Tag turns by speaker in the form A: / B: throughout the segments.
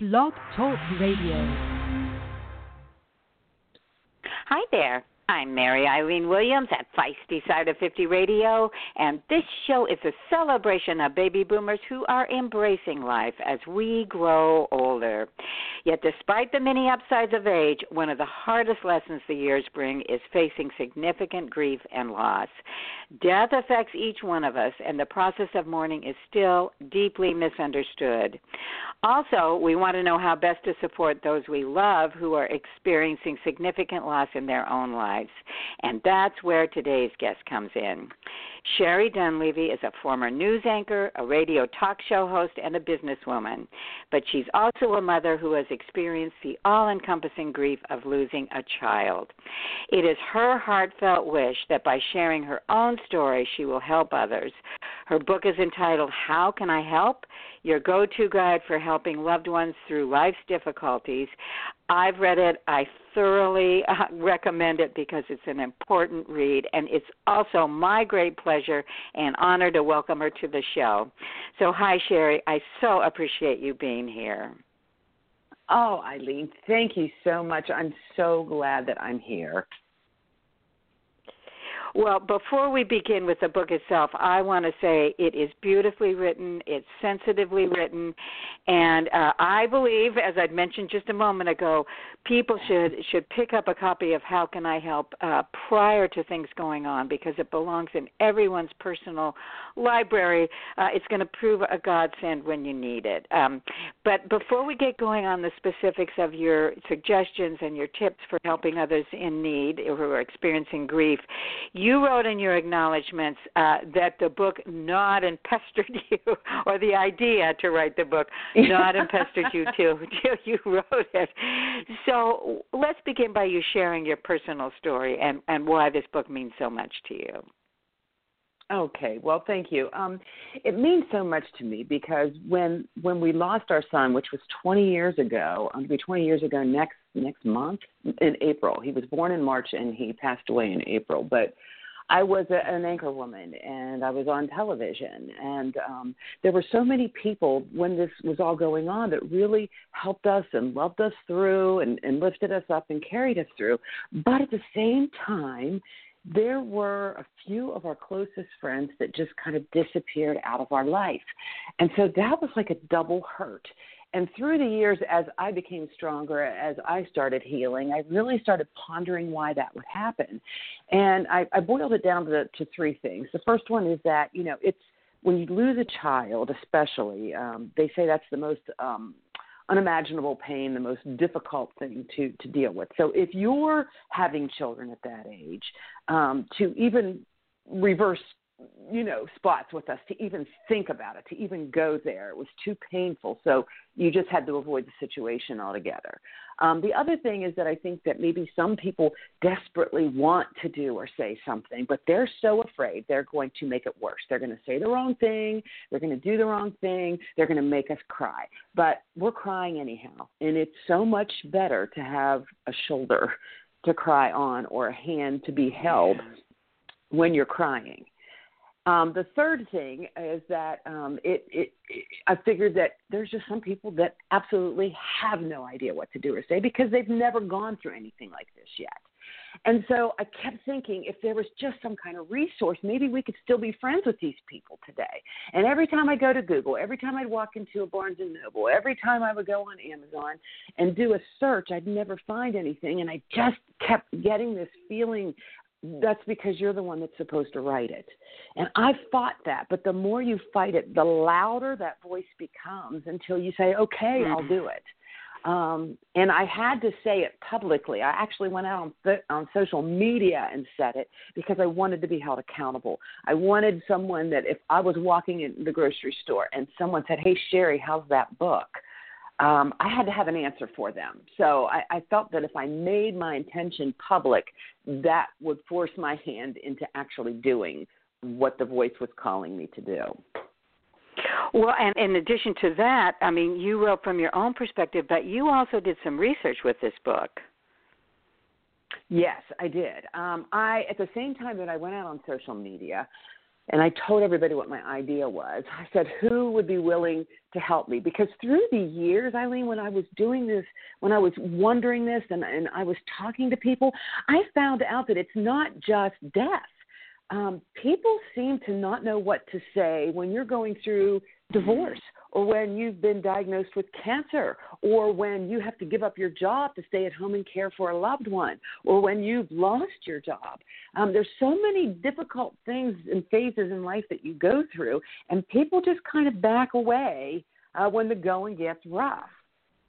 A: Blog Talk Radio.
B: Hi there. I'm Mary Eileen Williams at Feisty Side of 50 Radio, and this show is a celebration of baby boomers who are embracing life as we grow older. Yet, despite the many upsides of age, one of the hardest lessons the years bring is facing significant grief and loss. Death affects each one of us, and the process of mourning is still deeply misunderstood. Also, we want to know how best to support those we love who are experiencing significant loss in their own lives. And that's where today's guest comes in. Sherrie Dunlevy is a former news anchor, a radio talk show host, and a businesswoman. But she's also a mother who has experienced the all encompassing grief of losing a child. It is her heartfelt wish that by sharing her own story, she will help others. Her book is entitled How Can I Help? Your Go To Guide for Helping Loved Ones Through Life's Difficulties. I've read it. I thoroughly uh, recommend it because it's an important read, and it's also my great pleasure and honor to welcome her to the show. So, hi, Sherrie. I so appreciate you being here.
C: Oh, Eileen, thank you so much. I'm so glad that I'm here.
B: Well, before we begin with the book itself, I want to say it is beautifully written, it's sensitively written, and uh, I believe, as I'd mentioned just a moment ago, people should should pick up a copy of How Can I Help uh, prior to things going on because it belongs in everyone's personal library. Uh, it's going to prove a godsend when you need it. Um, but before we get going on the specifics of your suggestions and your tips for helping others in need who are experiencing grief, you wrote in your acknowledgments uh, that the book not and pestered you, or the idea to write the book not and pestered you too till you wrote it. So let's begin by you sharing your personal story and, and why this book means so much to you.
C: Okay, well, thank you. Um, it means so much to me because when when we lost our son, which was 20 years ago, um, it'll be 20 years ago next next month in April. He was born in March and he passed away in April. But I was a, an anchor woman and I was on television, and um, there were so many people when this was all going on that really helped us and loved us through and, and lifted us up and carried us through. But at the same time, there were a few of our closest friends that just kind of disappeared out of our life. And so that was like a double hurt. And through the years, as I became stronger, as I started healing, I really started pondering why that would happen. And I, I boiled it down to, to three things. The first one is that, you know, it's when you lose a child, especially, um, they say that's the most um, unimaginable pain, the most difficult thing to, to deal with. So if you're having children at that age, um, to even reverse you know spots with us to even think about it to even go there. It was too painful. So you just had to avoid the situation altogether. Um, the other thing is that i think that maybe some people desperately want to do or say something but they're so afraid they're going to make it worse. They're going to say the wrong thing. They're going to do the wrong thing. They're going to make us cry. But we're crying anyhow. And it's so much better to have a shoulder to cry on or a hand to be held when you're crying um, the third thing is that um, it, it, it, I figured that there's just some people that absolutely have no idea what to do or say because they've never gone through anything like this yet. And so I kept thinking if there was just some kind of resource, maybe we could still be friends with these people today. And every time I go to Google, every time I'd walk into a Barnes and Noble, every time I would go on Amazon and do a search, I'd never find anything. And I just kept getting this feeling that's because you're the one that's supposed to write it. And I fought that, but the more you fight it, the louder that voice becomes until you say, okay, mm-hmm. I'll do it. Um, and I had to say it publicly. I actually went out on, th- on social media and said it because I wanted to be held accountable. I wanted someone that if I was walking in the grocery store and someone said, hey, Sherrie, how's that book? Um, I had to have an answer for them. So I, I felt that if I made my intention public, that would force my hand into actually doing what the voice was calling me to do.
B: Well, and in addition to that, I mean, you wrote from your own perspective, but you also did some research with this book.
C: Yes, I did. Um, I at the same time that I went out on social media, and I told everybody what my idea was. I said, who would be willing to help me? Because through the years, Eileen, when I was doing this, when I was wondering this and, and I was talking to people, I found out that it's not just death. Um, people seem to not know what to say when you're going through divorce or when you've been diagnosed with cancer, or when you have to give up your job to stay at home and care for a loved one, or when you've lost your job. Um, there's so many difficult things and phases in life that you go through, and people just kind of back away uh, when the going gets rough.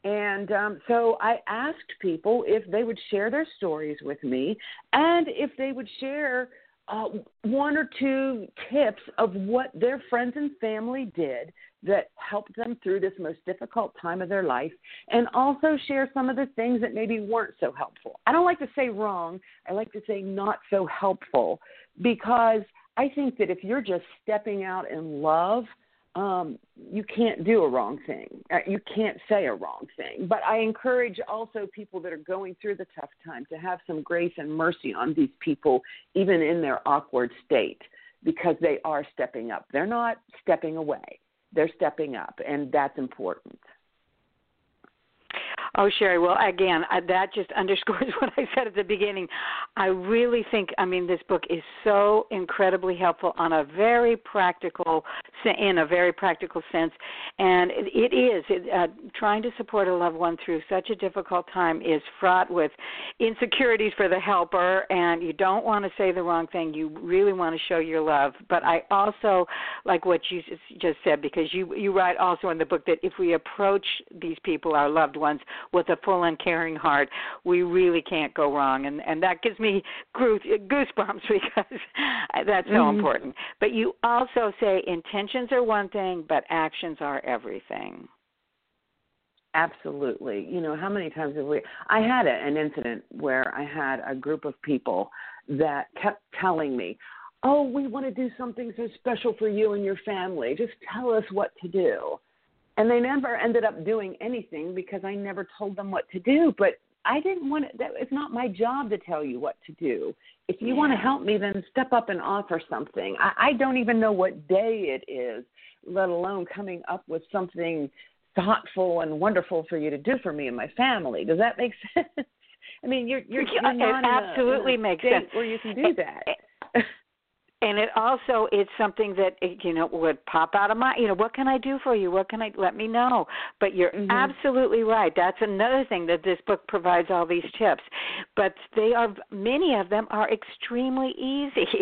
C: And um, so I asked people if they would share their stories with me and if they would share uh, one or two tips of what their friends and family did that helped them through this most difficult time of their life and also share some of the things that maybe weren't so helpful. I don't like to say wrong, I like to say not so helpful because I think that if you're just stepping out in love, um, you can't do a wrong thing. Uh, you can't say a wrong thing. But I encourage also people that are going through the tough time to have some grace and mercy on these people, even in their awkward state, because they are stepping up. They're not stepping away they're stepping up, and that's important.
B: Oh, Sherrie. Well, again, uh, that just underscores what I said at the beginning. I really think, I mean, this book is so incredibly helpful on a very practical, in a very practical sense, and it, it is. It, uh, trying to support a loved one through such a difficult time is fraught with insecurities for the helper, and you don't want to say the wrong thing. You really want to show your love. But I also like what you just said because you you write also in the book that if we approach these people, our loved ones with a full and caring heart, we really can't go wrong. And and that gives me goosebumps because that's so mm-hmm. important. But you also say intentions are one thing, but actions are everything.
C: Absolutely. You know, how many times have we? I had a, an incident where I had a group of people that kept telling me, Oh, we want to do something so special for you and your family. Just tell us what to do. And they never ended up doing anything because I never told them what to do. But I didn't want to, that, it's not my job to tell you what to do. If you yeah. want to help me, then step up and offer something. I, I don't even know what day it is, let alone coming up with something thoughtful and wonderful for you to do for me and my family. Does that make sense? I mean, you're you're, you're
B: not
C: it
B: absolutely
C: in a,
B: in a makes
C: sense
B: where
C: you can do that.
B: and it also it's something that you know would pop out of my you know what can i do for you? What can i let me know. But you're mm-hmm. absolutely right. That's another thing that this book provides all these tips. But they are many of them are extremely easy.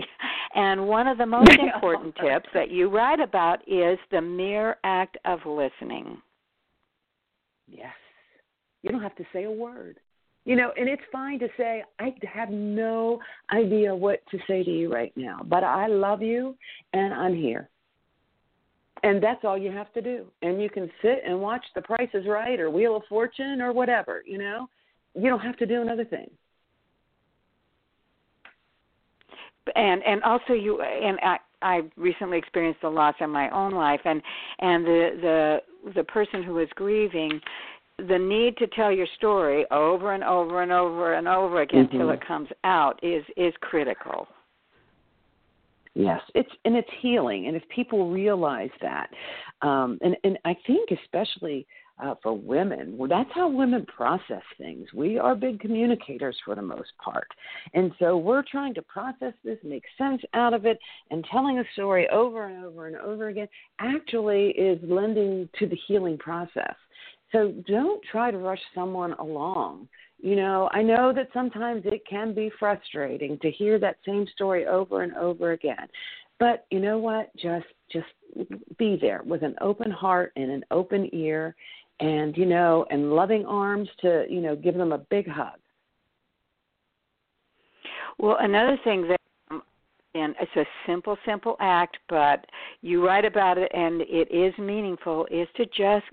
B: And one of the most important tips that you write about is the mere act of listening.
C: Yes. You don't have to say a word you know, and it's fine to say, I have no idea what to say to you right now, but I love you and I'm here. And that's all you have to do. And you can sit and watch The Price is Right or Wheel of Fortune or whatever, you know. You don't have to do another thing.
B: And and also you and I I recently experienced a loss in my own life and and the the the person who was grieving the need to tell your story over and over and over and over again mm-hmm. it comes out is is critical.
C: Yes, it's and it's healing, and if people realize that, um, and and I think especially uh, for women, well, that's how women process things. We are big communicators for the most part, and so we're trying to process this, make sense out of it, and telling a story over and over and over again actually is lending to the healing process. So don't try to rush someone along. You know, I know that sometimes it can be frustrating to hear that same story over and over again. But you know what? Just just be there with an open heart and an open ear and you know, and loving arms to, you know, give them a big hug.
B: Well, another thing that and it's a simple simple act but you write about it and it is meaningful is to just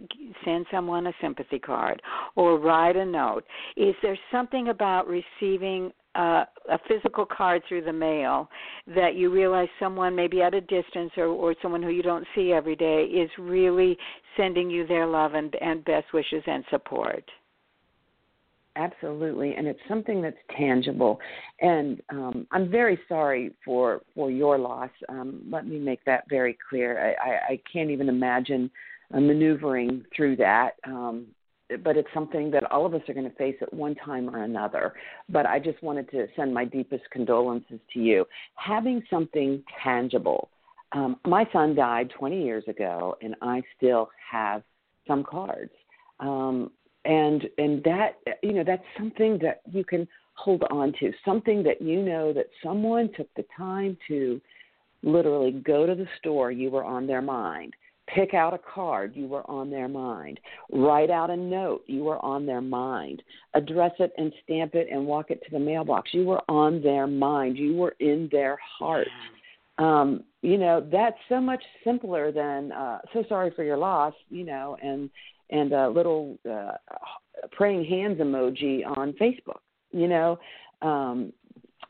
B: send someone a sympathy card or write a note. Is there something about receiving uh, a physical card through the mail that you realize someone maybe at a distance or, or someone who you don't see every day is really sending you their love and, and best wishes and support
C: absolutely, and it's something that's tangible. And um, I'm very sorry for for your loss. Um, let me make that very clear. I, I, I can't even imagine uh, maneuvering through that. Um, but it's something that all of us are going to face at one time or another. But I just wanted to send my deepest condolences to you. Having something tangible. Um, my son died 20 years ago, and I still have some cards. Um, and and that you know that's something that you can hold on to something that you know that someone took the time to literally go to the store you were on their mind. Pick out a card you were on their mind. Write out a note you were on their mind. Address it and stamp it and walk it to the mailbox you were on their mind you were in their heart. Um you know that's so much simpler than uh so sorry for your loss you know and and a little uh, praying hands emoji on Facebook. You know, um,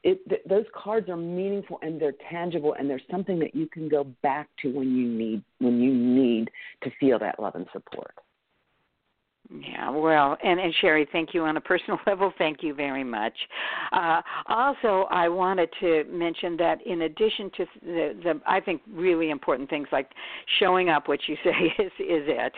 C: it, th- those cards are meaningful and they're tangible, and there's something that you can go back to when you need when you need to feel that love and support.
B: Yeah, well, and, and Sherrie, thank you on a personal level. Thank you very much. Uh, also, I wanted to mention that in addition to the, the, I think really important things like showing up, which you say is is it,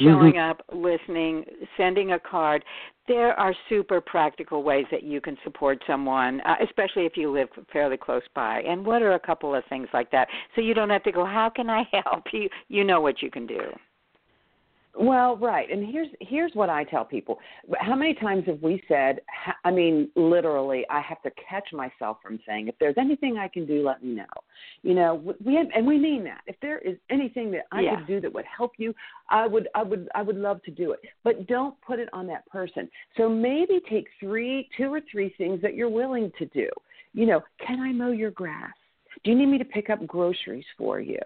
B: showing mm-hmm. up, listening, sending a card. There are super practical ways that you can support someone, uh, especially if you live fairly close by. And what are a couple of things like that, so you don't have to go, "How can I help?" You you know what you can do.
C: Well, right. And here's here's what I tell people. How many times have we said I mean literally I have to catch myself from saying if there's anything I can do let me know. You know, we and we mean that. If there is anything that I
B: yeah.
C: could do that would help you, I would I would I would love to do it. But don't put it on that person. So maybe take 3 two or three things that you're willing to do. You know, can I mow your grass? Do you need me to pick up groceries for you?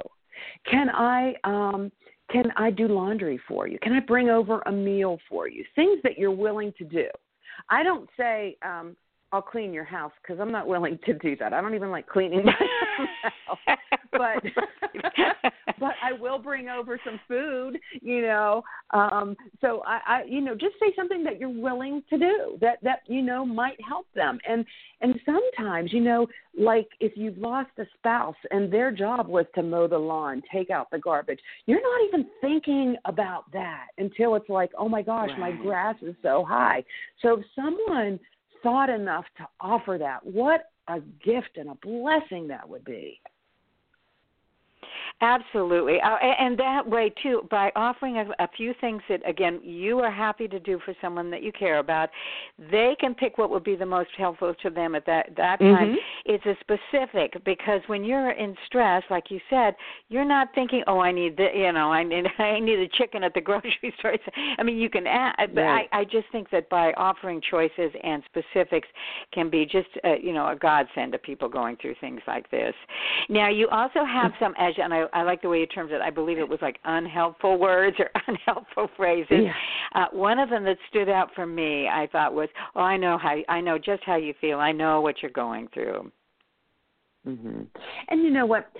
C: Can I um can I do laundry for you? Can I bring over a meal for you? Things that you're willing to do. I don't say, um, I'll clean your house because I'm not willing to do that. I don't even like cleaning my house. but bring over some food, you know. Um so I, I you know, just say something that you're willing to do that that you know might help them. And and sometimes, you know, like if you've lost a spouse and their job was to mow the lawn, take out the garbage, you're not even thinking about that until it's like, "Oh my gosh, right. my grass is so high." So if someone thought enough to offer that. What a gift and a blessing that would be.
B: Absolutely, uh, and that way too, by offering a, a few things that again you are happy to do for someone that you care about, they can pick what would be the most helpful to them at that that
C: mm-hmm.
B: time. It's a specific because when you're in stress, like you said, you're not thinking, oh, I need the, you know, I need I need a chicken at the grocery store. I mean, you can add, but right. I I just think that by offering choices and specifics can be just uh, you know a godsend to people going through things like this. Now you also have some, as and I I like the way you termed it. I believe it was like unhelpful words or unhelpful phrases.
C: Yeah.
B: Uh, one of them that stood out for me, I thought was, "Oh, I know how I know just how you feel. I know what you're going through."
C: Mhm. And you know what?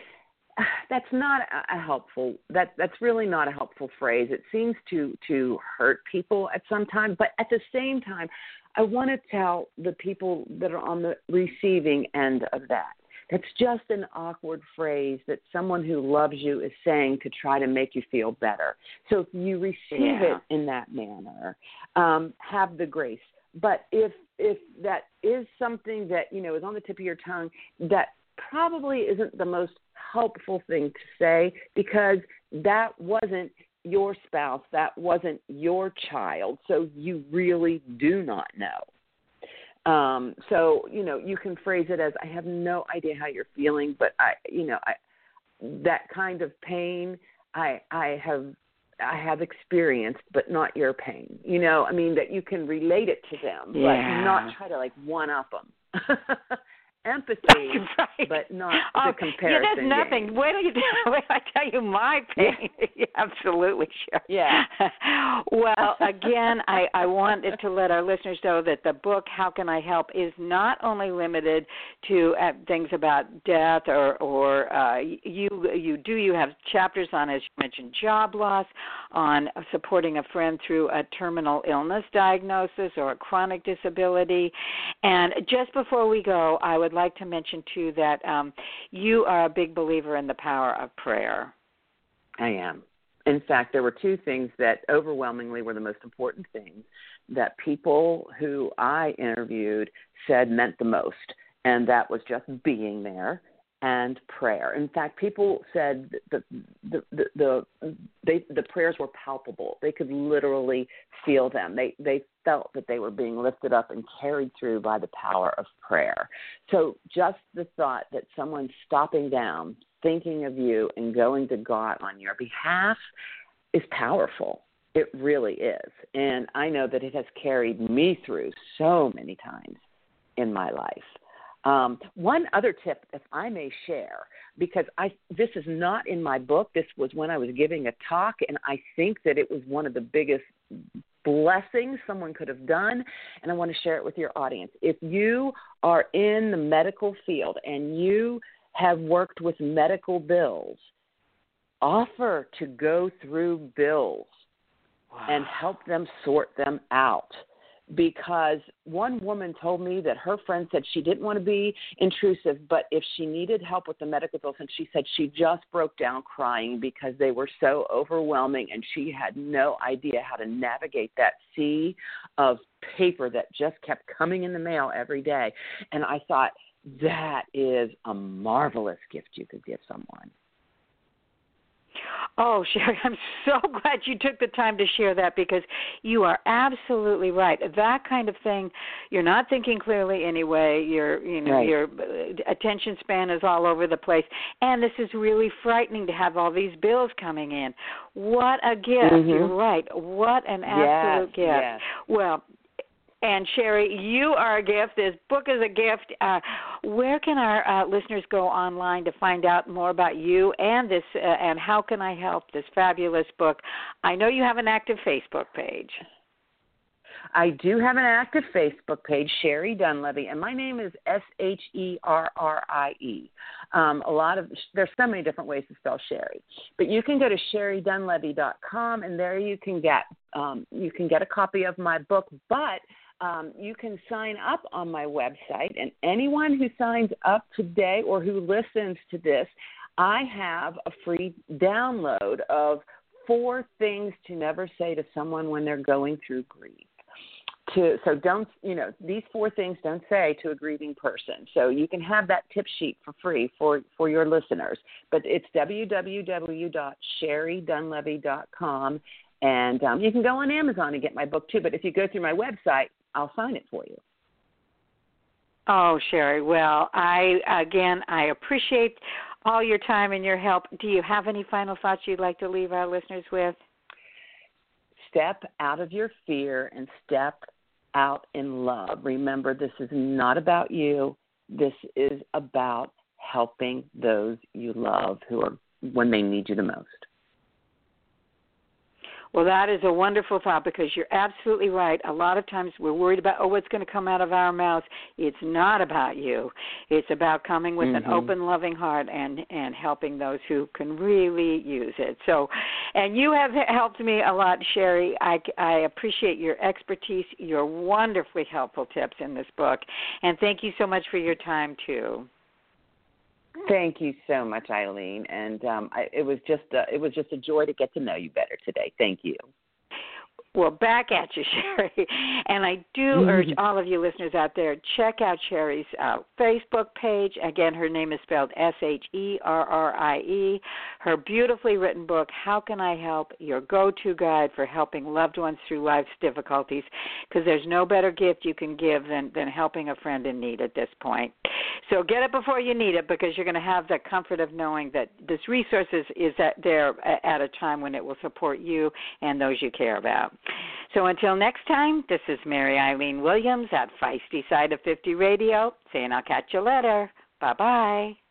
C: That's not a helpful. That that's really not a helpful phrase. It seems to to hurt people at some time, but at the same time, I want to tell the people that are on the receiving end of that it's just an awkward phrase that someone who loves you is saying to try to make you feel better. So if you receive
B: yeah.
C: it in that manner, um, have the grace. But if if that is something that you know is on the tip of your tongue, that probably isn't the most helpful thing to say because that wasn't your spouse, that wasn't your child, so you really do not know. Um, so you know, you can phrase it as, "I have no idea how you're feeling, but I, you know, I that kind of pain, I I have I have experienced, but not your pain. You know, I mean that you can relate it to them,
B: yeah.
C: but not try to like one up them. empathy,
B: right.
C: but not
B: oh,
C: the comparison.
B: Yeah, there's nothing.
C: Game.
B: Wait till you wait till I tell you my pain. Yeah. Absolutely sure.
C: Yeah.
B: well, again, I I wanted to let our listeners know that the book "How Can I Help" is not only limited to uh, things about death or or uh, you you do you have chapters on as you mentioned job loss, on supporting a friend through a terminal illness diagnosis or a chronic disability, and just before we go, I would like to mention too that um, you are a big believer in the power of prayer.
C: I am. In fact, there were two things that overwhelmingly were the most important things that people who I interviewed said meant the most, and that was just being there and prayer. In fact, people said the the the, the they the prayers were palpable. They could literally feel them. They they felt that they were being lifted up and carried through by the power of prayer. So just the thought that someone's stopping down, thinking of you and going to God on your behalf is powerful. It really is. And I know that it has carried me through so many times in my life. Um, one other tip, if I may share, because I this is not in my book. This was when I was giving a talk, and I think that it was one of the biggest blessings someone could have done, and I want to share it with your audience. If you are in the medical field and you have worked with medical bills, offer to go through bills wow. and help them sort them out because one woman told me that her friend said she didn't want to be intrusive, but if she needed help with the medical bills, and she said she just broke down crying because they were so overwhelming and she had no idea how to navigate that sea of paper that just kept coming in the mail every day. And I thought, that is a marvelous gift you could give someone.
B: Oh, Sherrie, I'm so glad you took the time to share that because you are absolutely right. That kind of thing, you're not thinking clearly anyway. Your, you know,
C: right.
B: your uh, attention span is all over the place, and this is really frightening to have all these bills coming in. What a gift!
C: Mm-hmm.
B: You're right. What an absolute
C: yes,
B: gift.
C: Yes.
B: Well, and Sherrie, you are a gift. This book is a gift. Uh, where can our uh, listeners go online to find out more about you and this, uh, and how can I help this fabulous book? I know you have an active Facebook page.
C: I do have an active Facebook page, Sherrie Dunlevy, and my name is S H E R R I E. Um, a lot of there's so many different ways to spell Sherry, but you can go to sherriedunlevy.com, and there you can get um, you can get a copy of my book. But um, you can sign up on my website, and anyone who signs up today or who listens to this, I have a free download of four things to never say to someone when they're going through grief. To, so don't you know these four things don't say to a grieving person. So you can have that tip sheet for free for for your listeners. But it's www.sherriedunlevy.com and um, you can go on amazon and get my book too. But if you go through my website I'll sign it for you.
B: Oh, Sherrie. Well, I again, I appreciate all your time and your help. Do you have any final thoughts you'd like to leave our listeners with?
C: Step out of your fear and step out in love. Remember, this is not about you. This is about helping those you love who are when they need you the most.
B: Well, that is a wonderful thought because you're absolutely right. A lot of times we're worried about, oh, what's going to come out of our mouths. It's not about you. It's about coming with
C: mm-hmm.
B: an open, loving heart and and helping those who can really use it. So, and you have helped me a lot, Sherrie. I I appreciate your expertise, your wonderfully helpful tips in this book, and thank you so much for your time too.
C: Thank you so much, Eileen, and um, I, it was just a, it was just a joy to get to know you better today. Thank you.
B: Well, back at you, Sherrie. And I do mm-hmm. urge all of you listeners out there check out Sherrie's uh, Facebook page. Again, her name is spelled S H E R R I E. Her beautifully written book, How Can I Help? Your go to guide for helping loved ones through life's difficulties. Because there's no better gift you can give than, than helping a friend in need at this point. So get it before you need it because you're going to have the comfort of knowing that this resource is, is at there at a time when it will support you and those you care about. So until next time, this is Mary Eileen Williams at Feisty Side of 50 Radio saying I'll catch you later. Bye bye.